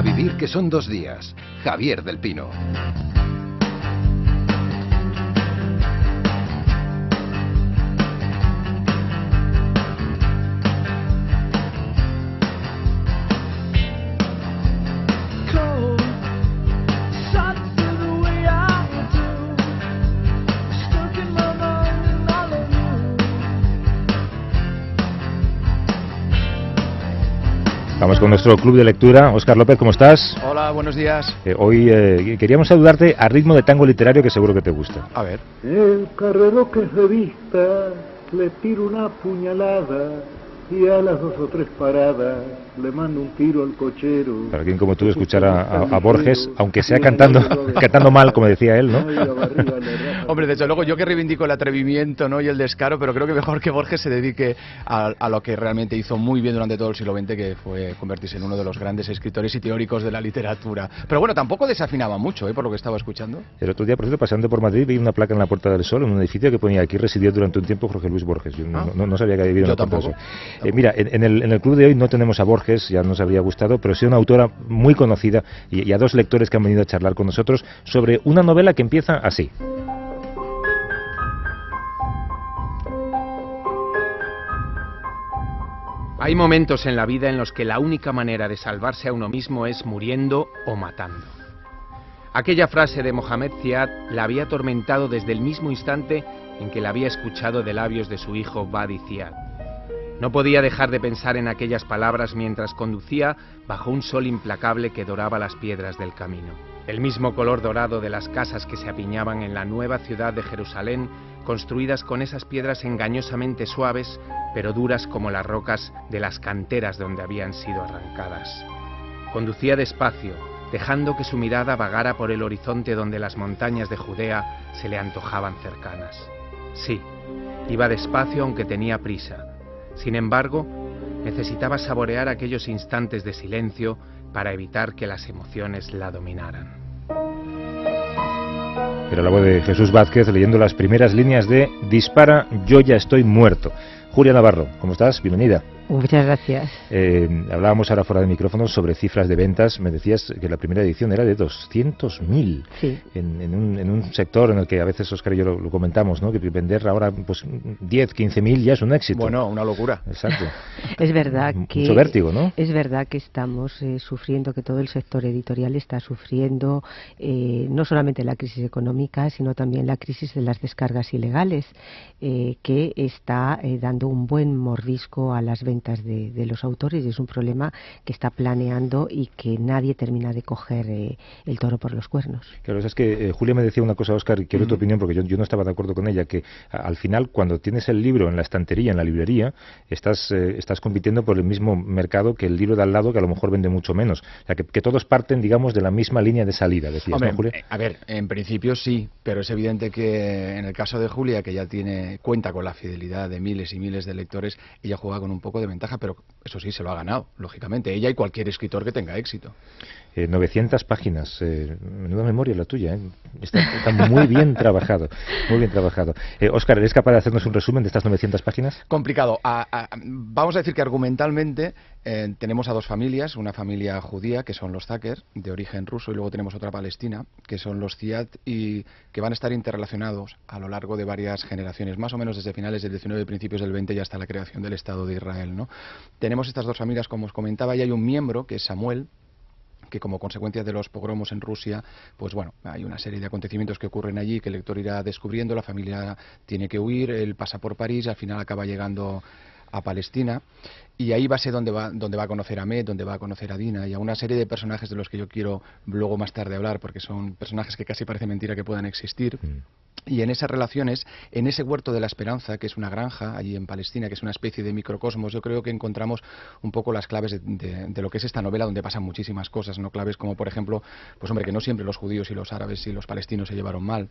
A vivir que son dos días. Javier del Pino. Con nuestro club de lectura. Óscar López, ¿cómo estás? Hola, buenos días. Eh, hoy eh, queríamos saludarte a ritmo de tango literario que seguro que te gusta. A ver. El carrero que se vista le tiro una puñalada y a las dos o tres paradas le mando un tiro al cochero. Para quien como tú escuchar a, a- a Borges, aunque sea cantando, cantando mal, como decía él, ¿no? Hombre, desde luego yo que reivindico el atrevimiento ¿no? y el descaro, pero creo que mejor que Borges se dedique a, a lo que realmente hizo muy bien durante todo el siglo XX, que fue convertirse en uno de los grandes escritores y teóricos de la literatura. Pero bueno, tampoco desafinaba mucho, ¿eh? por lo que estaba escuchando. El otro día, por cierto, pasando por Madrid, vi una placa en la Puerta del Sol, en un edificio que ponía aquí residió durante un tiempo Jorge Luis Borges. Yo no, Ah. no- no sabía que había vivido en la Puerta del tampoco. Sol. Eh, mira, en, el, club de hoy no tenemos a Borges, ya nos habría gustado, pero sí una autora muy conocida y, y a dos lectores que han venido a charlar con nosotros sobre una novela que empieza así. Hay momentos en la vida en los que la única manera de salvarse a uno mismo es muriendo o matando. Aquella frase de Mohamed Ziad la había atormentado desde el mismo instante en que la había escuchado de labios de su hijo Badi Ziad. No podía dejar de pensar en aquellas palabras mientras conducía bajo un sol implacable que doraba las piedras del camino. El mismo color dorado de las casas que se apiñaban en la nueva ciudad de Jerusalén, construidas con esas piedras engañosamente suaves, pero duras como las rocas de las canteras donde habían sido arrancadas. Conducía despacio, dejando que su mirada vagara por el horizonte donde las montañas de Judea se le antojaban cercanas. Sí, iba despacio aunque tenía prisa. Sin embargo, necesitaba saborear aquellos instantes de silencio para evitar que las emociones la dominaran. Era la voz de Jesús Vázquez leyendo las primeras líneas de Dispara, yo ya estoy muerto. Julia Navarro, ¿cómo estás? Bienvenida. Muchas gracias. Eh, hablábamos ahora fuera de micrófono sobre cifras de ventas. Me decías que la primera edición era de 200.000 Sí. en, en un, en un sector en el que a veces Oscar y yo lo, lo comentamos, ¿no? Que vender ahora pues 10, 15.000 ya es un éxito. Bueno, una locura. Exacto. Es verdad Mucho que vértigo, ¿no? Es verdad que estamos eh, sufriendo, que todo el sector editorial está sufriendo eh, no solamente la crisis económica, sino también la crisis de las descargas ilegales, eh, que está eh, dando un buen mordisco a las ventas de, de los autores y es un problema que está planeando y que nadie termina de coger eh, el toro por los cuernos. Claro, es que eh, Julia me decía una cosa, Oscar, y quiero tu opinión porque yo, yo no estaba de acuerdo con ella, que a- al final cuando tienes el libro en la estantería, en la librería, estás, eh, estás compitiendo por el mismo mercado que el libro de al lado, que a lo mejor vende mucho menos. O sea, que, que todos parten, digamos, de la misma línea de salida, decías, Hombre, ¿no, Julia? eh, a ver, en principio sí, pero es evidente que en el caso de Julia, que ya tiene cuenta con la fidelidad de miles y miles de lectores, ella juega con un poco de ventaja, pero eso sí, se lo ha ganado, lógicamente. Ella y cualquier escritor que tenga éxito. Eh, 900 páginas, eh, menuda memoria la tuya, ¿eh? está, muy bien trabajado, muy bien trabajado. Eh, Oscar, ¿eres capaz de hacernos un resumen de estas 900 páginas? Complicado. Vamos a decir que argumentalmente eh, tenemos a dos familias, una familia judía, que son los Zaker, de origen ruso, y luego tenemos otra palestina, que son los Ziad, y que van a estar interrelacionados a lo largo de varias generaciones, más o menos desde finales del 19 y principios del 20 y hasta la creación del Estado de Israel. ¿no? Tenemos estas dos familias, como os comentaba, y hay un miembro, que es Samuel, que como consecuencia de los pogromos en Rusia, pues bueno, hay una serie de acontecimientos que ocurren allí que el lector irá descubriendo, la familia tiene que huir, él pasa por París, al final acaba llegando a Palestina y ahí va a ser donde va, donde va a conocer a Med, donde va a conocer a Dina y a una serie de personajes de los que yo quiero luego más tarde hablar porque son personajes que casi parece mentira que puedan existir. Y en esas relaciones, en ese huerto de la esperanza, que es una granja allí en Palestina, que es una especie de microcosmos, yo creo que encontramos un poco las claves de, de- de lo que es esta novela, donde pasan muchísimas cosas, ¿no? Claves como, por ejemplo, pues hombre, que no siempre los judíos y los árabes y los palestinos se llevaron mal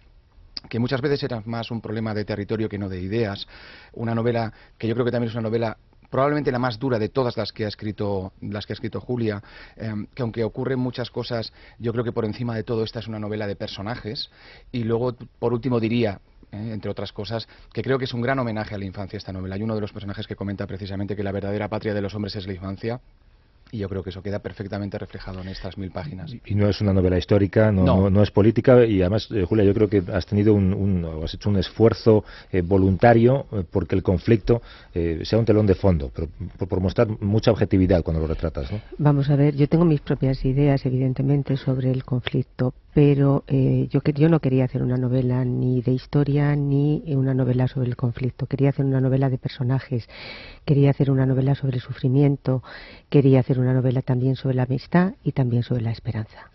que muchas veces era más un problema de territorio que no de ideas. Una novela que yo creo que también es una novela probablemente la más dura de todas las que ha escrito las que ha escrito Julia, eh, que aunque ocurren muchas cosas, yo creo que por encima de todo esta es una novela de personajes. Y luego, por último, diría eh, entre otras cosas, que creo que es un gran homenaje a la infancia esta novela. Hay uno de los personajes que comenta precisamente que la verdadera patria de los hombres es la infancia Y yo creo que eso queda perfectamente reflejado en estas mil páginas. Y no es una novela histórica, no, no. es política, y además, eh, Julia, yo creo que has tenido un, has hecho un esfuerzo eh, voluntario eh, porque el conflicto sea un telón de fondo, pero por, mostrar mucha objetividad cuando lo retratas. ¿no? Vamos a ver, yo tengo mis propias ideas, evidentemente, sobre el conflicto, pero yo, yo no quería hacer una novela ni de historia ni una novela sobre el conflicto. Quería hacer una novela de personajes, quería hacer una novela sobre el sufrimiento, quería hacer una novela también sobre la amistad y también sobre la esperanza.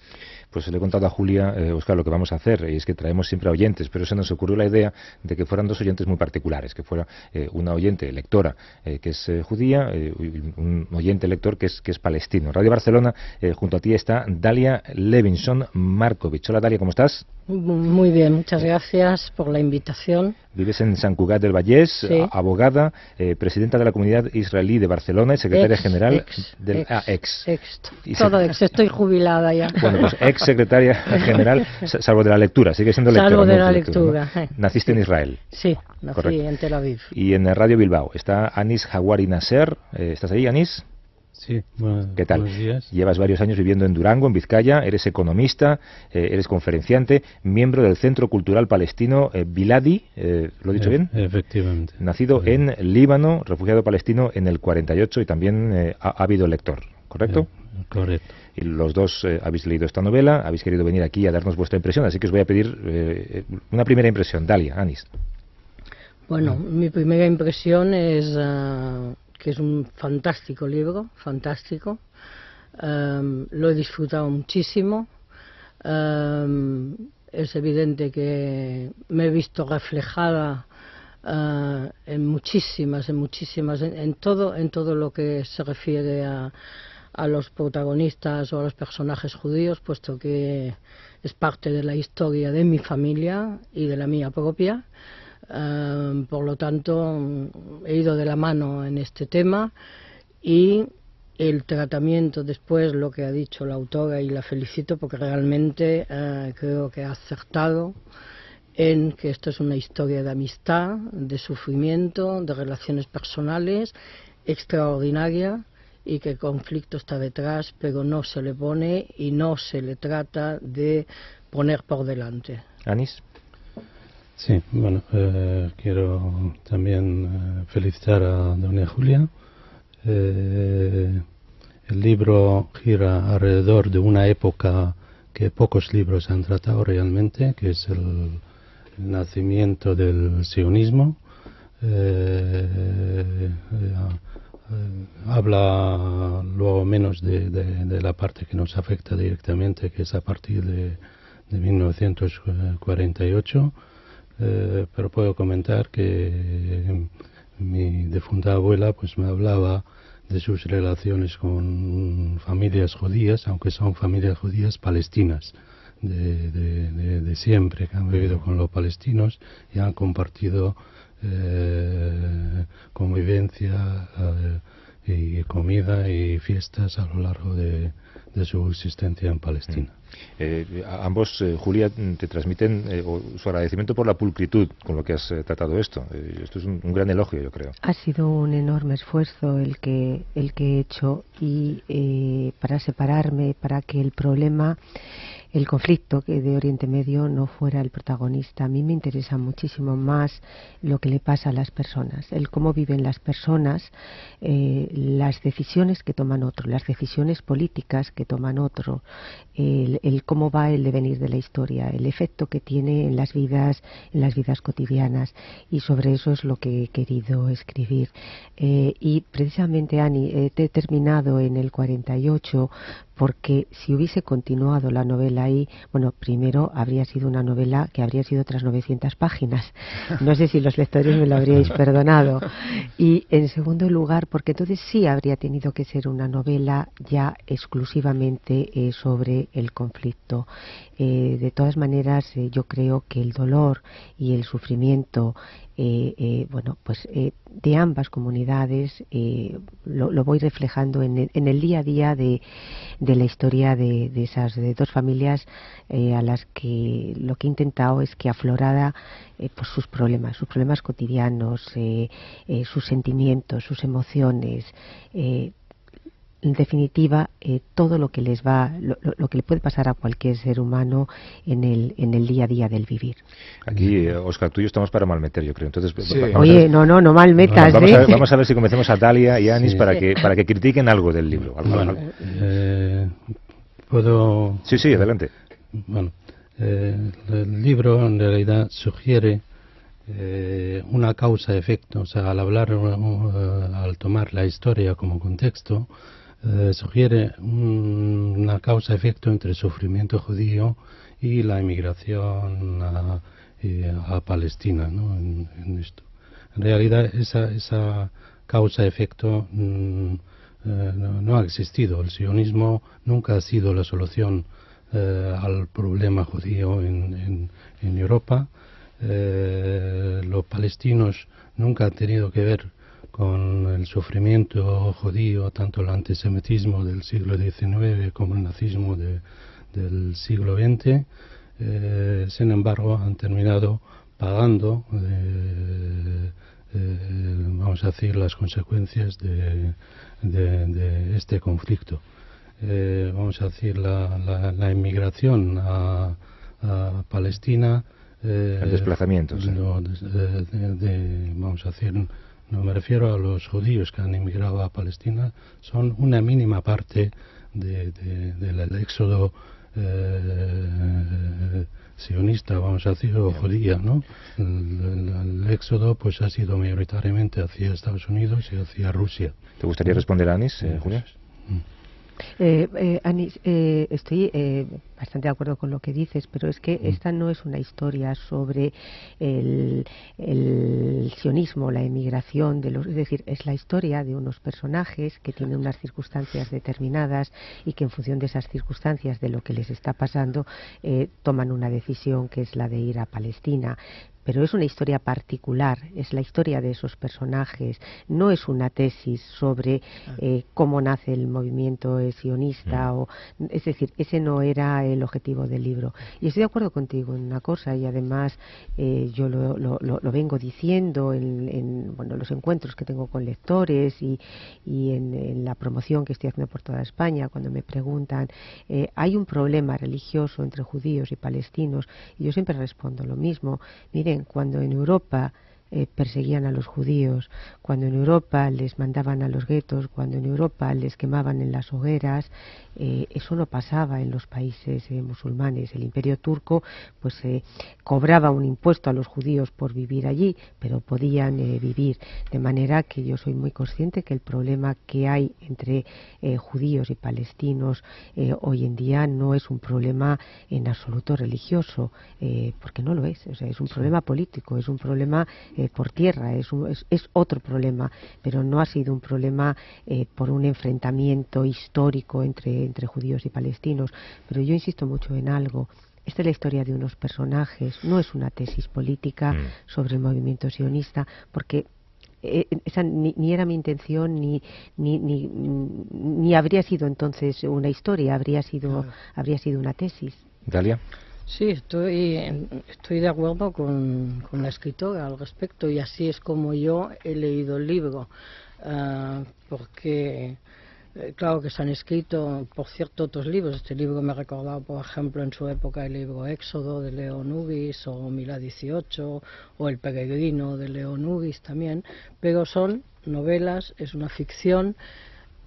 Pues le he contado a Julia, eh, Oscar, lo que vamos a hacer, y es que traemos siempre oyentes, pero se nos ocurrió la idea de que fueran dos oyentes muy particulares, que fuera eh, una oyente lectora eh, que es judía y un oyente lector que es, que es palestino. Radio Barcelona, junto a ti está Dalia Levinson Markovich. Hola Dalia, ¿cómo estás? Muy bien, muchas gracias por la invitación. Vives en San Cugat del Vallés, abogada, presidenta de la comunidad israelí de Barcelona y secretaria general del ex, ah, ex. Todo ex, estoy jubilada ya. Bueno, pues ex secretaria general, salvo de la lectura, sigue siendo lectora. Salvo de la lectura. Eh. Naciste en Israel. Sí, nací en Tel Aviv. Y en Radio Bilbao está Anis Hawari Nasser. Eh, ¿Estás ahí, Anis? Sí, ¿Qué tal? Llevas varios años viviendo en Durango, en Vizcaya, eres economista, eh, eres conferenciante, miembro del Centro Cultural Palestino Biladi, ¿lo he dicho bien? Efectivamente. Nacido en Líbano, refugiado palestino en el 48 y también ha, habido lector, ¿correcto? correcto y los dos eh, habéis leído esta novela, habéis querido venir aquí a darnos vuestra impresión, así que os voy a pedir eh, una primera impresión. Dalia, Anis. Bueno, mi primera impresión es ah, que es un fantástico libro, fantástico. lo he disfrutado muchísimo. es evidente que me he visto reflejada ah, en muchísimas, en muchísimas, en, todo, en todo lo que se refiere a, a los protagonistas o a los personajes judíos, puesto que es parte de la historia de mi familia y de la mía propia. Eh, por lo tanto, he ido de la mano en este tema y el tratamiento después, lo que ha dicho la autora, y la felicito porque realmente eh, creo que ha acertado en que esto es una historia de amistad, de sufrimiento, de relaciones personales extraordinaria y que el conflicto está detrás, pero no se le pone y no se le trata de poner por delante. Anis. Sí, bueno, eh, quiero también eh, felicitar a doña Julia. Eh, el libro gira alrededor de una época que pocos libros han tratado realmente, que es el, nacimiento del sionismo. Eh, habla luego menos de, la parte que nos afecta directamente, que es a partir de, de 1948, eh, pero puedo comentar que mi defunta abuela pues me hablaba de sus relaciones con familias judías, aunque son familias judías palestinas. De, de, siempre, que han vivido con los palestinos y han compartido eh, convivencia eh, y comida y fiestas a lo largo de, su existencia en Palestina. Mm. Eh, ambos, Julia, te transmiten su agradecimiento por la pulcritud con lo que has tratado esto. esto es un, un, gran elogio, yo creo. Ha sido un enorme esfuerzo el que, el que he hecho y para separarme, para que el problema el conflicto de Oriente Medio no fuera el protagonista. A mí me interesa muchísimo más lo que le pasa a las personas, el cómo viven las personas, eh, las decisiones que toman otro, las decisiones políticas que toman otro, el, cómo va el devenir de la historia, el efecto que tiene en las vidas, en las vidas cotidianas. Y sobre eso es lo que he querido escribir. Eh, y precisamente, Ani, he terminado en el 48 porque si hubiese continuado la novela ahí, bueno, primero habría sido una novela que habría sido otras 900 páginas. No sé si los lectores me lo habríais perdonado. Y en segundo lugar, porque entonces sí habría tenido que ser una novela ya exclusivamente eh, sobre el conflicto. Eh, de todas maneras, eh, yo creo que el dolor y el sufrimiento eh, eh, bueno, pues eh, de ambas comunidades lo, voy reflejando en el, día a día de, la historia de, esas dos familias a las que lo que he intentado es que aflorara pues sus problemas, sus problemas cotidianos, sus sentimientos, sus emociones en definitiva, eh, todo lo que les va, lo, que le puede pasar a cualquier ser humano en el, en el día a día del vivir. Aquí, Oscar, tú y yo estamos para malmeter, yo creo. Entonces, Oye, no, no, no malmetas. Vamos, a ver, vamos a ver si convencemos a Dalia y Anis para, que, para que critiquen algo del libro. Eh, ¿Puedo...? Sí, sí, adelante. Bueno, eh, el libro en realidad sugiere eh, una causa-efecto, o sea, al hablar, al tomar la historia como contexto, eh, sugiere una causa-efecto entre el sufrimiento judío y la inmigración a, Palestina, ¿no? En, esto. En realidad, esa, esa causa-efecto mm, eh, no, ha existido. El sionismo nunca ha sido la solución eh, al problema judío en, en Europa. los palestinos nunca han tenido que ver con el sufrimiento judío, tanto el antisemitismo del siglo XIX como el nazismo del siglo XX, eh, sin embargo han terminado pagando, eh, eh, vamos a decir, las consecuencias de, este conflicto. vamos a decir, la, inmigración a, Palestina. el desplazamiento. vamos a decir, no me refiero a los judíos que han emigrado a Palestina, son una mínima parte del éxodo eh, sionista, vamos a decir, o judía, ¿no? El, éxodo pues ha sido mayoritariamente hacia Estados Unidos y hacia Rusia. ¿Te gustaría responder, Anis, eh? Eh, eh, Anis, eh, estoy eh, bastante de acuerdo con lo que dices, pero es que mm. esta no es una historia sobre el, el, sionismo, la emigración, de los, es decir, es la historia de unos personajes que tienen unas circunstancias determinadas y que en función de esas circunstancias, de lo que les está pasando, eh, toman una decisión que es la de ir a Palestina pero es una historia particular, es la historia de esos personajes, no es una tesis sobre eh, cómo nace el movimiento sionista, mm. o, es decir, ese no era el objetivo del libro. Y estoy de acuerdo contigo en una cosa, y además eh, yo lo, lo, lo, vengo diciendo en, en, bueno, los encuentros que tengo con lectores y, y en, en, la promoción que estoy haciendo por toda España, cuando me preguntan, eh, ¿hay un problema religioso entre judíos y palestinos? Y yo siempre respondo lo mismo. Miren, cuando en Europa eh, perseguían a los judíos, cuando en Europa les mandaban a los guetos, cuando en Europa les quemaban en las hogueras, eh, eso no pasaba en los países eh, musulmanes. El imperio turco pues cobraba un impuesto a los judíos por vivir allí, pero podían vivir. De manera que yo soy muy consciente que el problema que hay entre judíos y palestinos hoy en día no es un problema en absoluto religioso, porque no lo es. O sea, es un problema político, es un problema por tierra, es, es, otro problema, pero no ha sido un problema por un enfrentamiento histórico entre entre judíos y palestinos. Pero yo insisto mucho en algo. Esta es la historia de unos personajes, no es una tesis política mm. sobre el movimiento sionista, porque eh, esa ni, era mi intención ni, ni, ni, ni, habría sido entonces una historia, habría sido, habría sido una tesis. Dalia. Sí, estoy, estoy de acuerdo con, con, la escritora al respecto y así es como yo he leído el libro, uh, porque eh, claro que se han escrito, por cierto, otros libros. Este libro me ha recordado, por ejemplo, en su época el libro Éxodo de Leo Nubis o Mila 18 o El Peregrino de Leo Nubis también, pero son novelas, es una ficción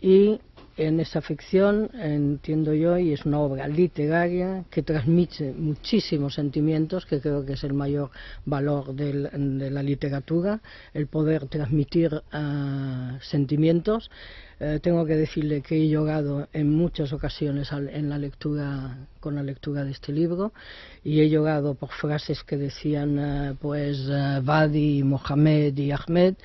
y en esa ficción, entiendo yo, y es una obra literaria que transmite muchísimos sentimientos, que creo que es el mayor valor de la literatura, el poder transmitir uh, sentimientos. Eh, tengo que decirle que he llorado en muchas ocasiones en la lectura, con la lectura de este libro, y he llorado por frases que decían, uh, pues, Badi, Mohamed y Ahmed,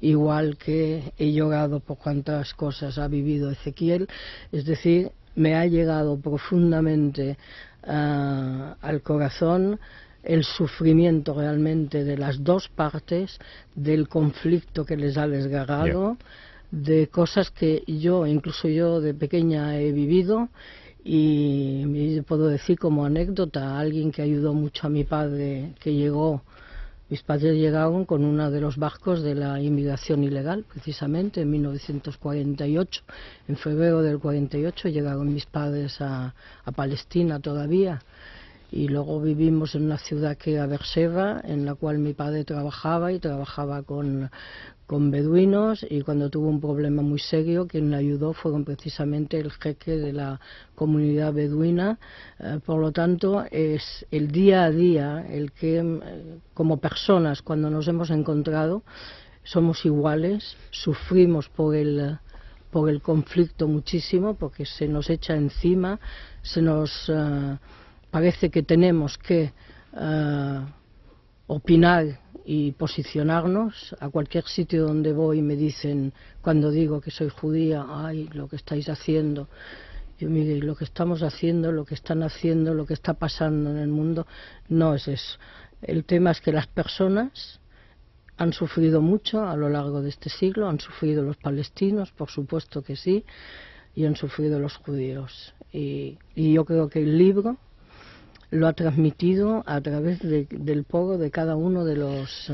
igual que he llorado por cuántas cosas ha vivido Ezequiel. Es decir, me ha llegado profundamente ah, al corazón el sufrimiento realmente de las dos partes, del conflicto que les ha desgarrado, de cosas que yo, incluso yo de pequeña he vivido y puedo decir como anécdota, alguien que ayudó mucho a mi padre, que llegó Mis padres llegaron con uno de los barcos de la inmigración ilegal, precisamente en 1948. En febrero del 48 llegaron mis padres a, a Palestina todavía y luego vivimos en una ciudad que era Berseba, en la cual mi padre trabajaba y trabajaba con, con beduinos y cuando tuvo un problema muy serio, quien le ayudó fueron precisamente el jeque de la comunidad beduina. Eh, por lo tanto, es el día a día el que, eh, como personas, cuando nos hemos encontrado, somos iguales, sufrimos por el por el conflicto muchísimo, porque se nos echa encima, se nos eh, parece que tenemos que opinar y posicionarnos. A cualquier sitio donde voy me dicen, cuando digo que soy judía, ay, lo que estáis haciendo. Yo mire, lo que estamos haciendo, lo que están haciendo, lo que está pasando en el mundo, no es eso. El tema es que las personas han sufrido mucho a lo largo de este siglo, han sufrido los palestinos, por supuesto que sí, y han sufrido los judíos. Y, y yo creo que el libro lo ha transmitido a través del pogo de cada uno de los eh,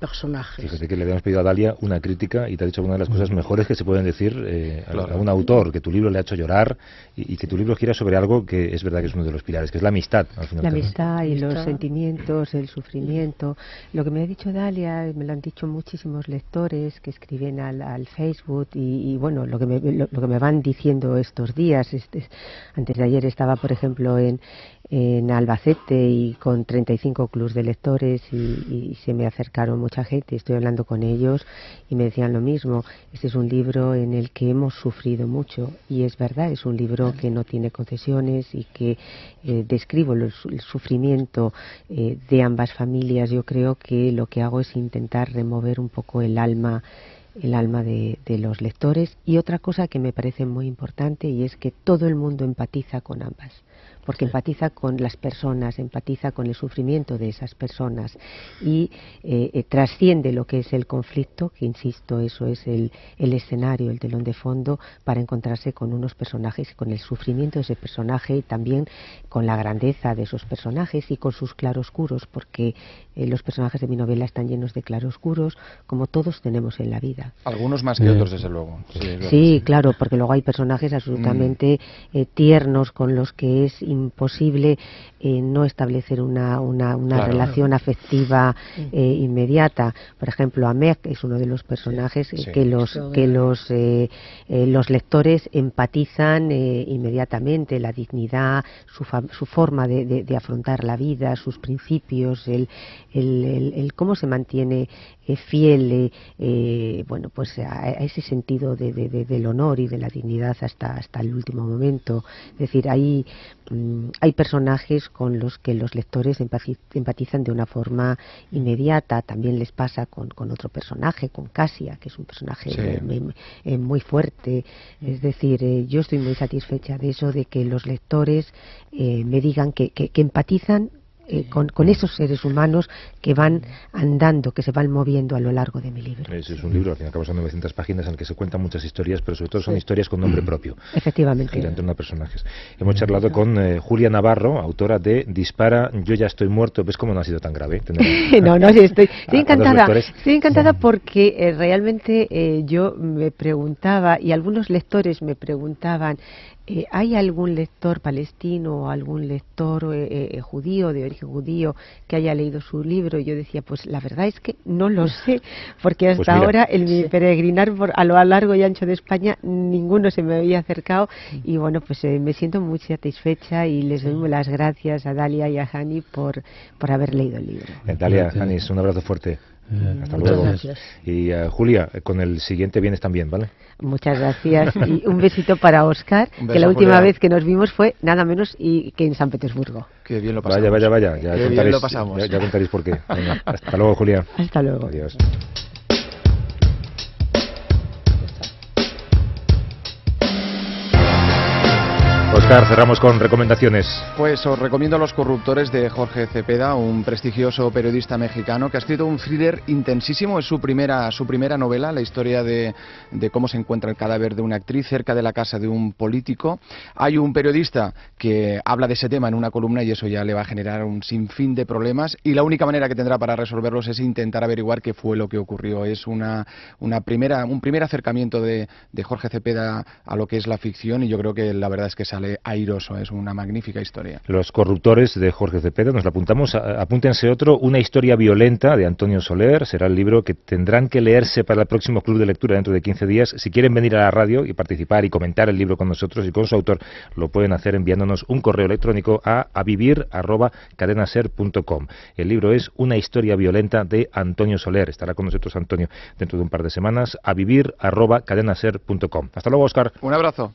personajes. Fíjate que le habíamos pedido a Dalia una crítica y te ha dicho una de las cosas mejores que se pueden decir eh, a, un autor, que tu libro le ha hecho llorar y, que tu libro gira sobre algo que es verdad que es uno de los pilares, que es la amistad. la amistad y los sentimientos, el sufrimiento. Lo que me ha dicho Dalia, me lo han dicho muchísimos lectores que escriben al, Facebook y, bueno, lo que, me, lo, que me van diciendo estos días. Este, antes de ayer estaba, por ejemplo, en en Albacete y con 35 clubs de lectores y, se me acercaron mucha gente, estoy hablando con ellos y me decían lo mismo, este es un libro en el que hemos sufrido mucho y es verdad, es un libro que no tiene concesiones y que eh, describo el, sufrimiento eh, de ambas familias, yo creo que lo que hago es intentar remover un poco el alma el alma de, de, los lectores. Y otra cosa que me parece muy importante y es que todo el mundo empatiza con ambas porque empatiza con las personas, empatiza con el sufrimiento de esas personas y eh, eh, trasciende lo que es el conflicto, que insisto, eso es el, el, escenario, el telón de fondo, para encontrarse con unos personajes, con el sufrimiento de ese personaje y también con la grandeza de esos personajes y con sus claroscuros, porque eh, los personajes de mi novela están llenos de claroscuros, como todos tenemos en la vida. Algunos más que otros, desde luego. Sí, claro, porque luego hay personajes absolutamente mm. tiernos con los que es imposible eh, no establecer una, una, una relación afectiva eh, inmediata. Por ejemplo, Amek es uno de los personajes eh, que los que los los lectores empatizan inmediatamente, la dignidad, su, su forma de, de, afrontar la vida, sus principios, el, el, el, cómo se mantiene fiel, bueno, pues a, ese sentido de, del honor y de la dignidad hasta hasta el último momento. Es decir, hay Mm, hay personajes con los que los lectores empatizan de una forma inmediata. También les pasa con, otro personaje, con Casia, que es un personaje eh, muy, fuerte. Es decir, eh, yo estoy muy satisfecha de eso, de que los lectores eh, me digan que, que empatizan eh, con, con, esos seres humanos que van andando, que se van moviendo a lo largo de mi libro. Es, es un libro, al fin y al cabo son 900 páginas en el que se cuentan muchas historias, pero sobre todo son historias con nombre propio. Efectivamente. Entre personajes. Hemos charlado con eh, Julia Navarro, autora de Dispara, yo ya estoy muerto. ¿Ves cómo no ha sido tan grave? no, no, sí, estoy, estoy encantada. Estoy encantada porque eh, realmente yo me preguntaba, y algunos lectores me preguntaban, eh, ¿Hay algún lector palestino o algún lector eh, eh, judío, de origen judío, que haya leído su libro? Y yo decía, pues la verdad es que no lo sé, porque hasta pues ahora en mi peregrinar por, a lo largo y ancho de España ninguno se me había acercado y bueno, pues me siento muy satisfecha y les doy las gracias a Dalia y a Hani por, por haber leído el libro. Dalia, Hani, un abrazo fuerte. Eh, hasta luego. Y uh, Julia, con el siguiente vienes también, ¿vale? Muchas gracias. Y un besito para Oscar, que la última vez que nos vimos fue nada menos y que en San Petersburgo. Qué bien lo pasamos. Vaya, vaya, vaya. Ya, Qué bien lo pasamos. Ya, ya contaréis por qué. hasta luego, Julia. Hasta luego. Adiós. Cerramos con recomendaciones. Pues os recomiendo Los corruptores de Jorge Cepeda, un prestigioso periodista mexicano que ha escrito un thriller intensísimo. Es su primera, su primera novela, la historia de, de cómo se encuentra el cadáver de una actriz cerca de la casa de un político. Hay un periodista que habla de ese tema en una columna y eso ya le va a generar un sinfín de problemas. Y la única manera que tendrá para resolverlos es intentar averiguar qué fue lo que ocurrió. Es una, una primera, un primer acercamiento de, de Jorge Cepeda a lo que es la ficción y yo creo que la verdad es que sale airoso, es una magnífica historia. Los corruptores de Jorge Cepeda, nos lo apuntamos, apúntense otro, Una historia violenta de Antonio Soler, será el libro que tendrán que leerse para el próximo club de lectura dentro de 15 días. Si quieren venir a la radio y participar y comentar el libro con nosotros y con su autor, lo pueden hacer enviándonos un correo electrónico a avivir@cadenaser.com. El libro es Una historia violenta de Antonio Soler. Estará con nosotros Antonio dentro de un par de semanas. avivir@cadenaser.com. Hasta luego, Oscar. Un abrazo.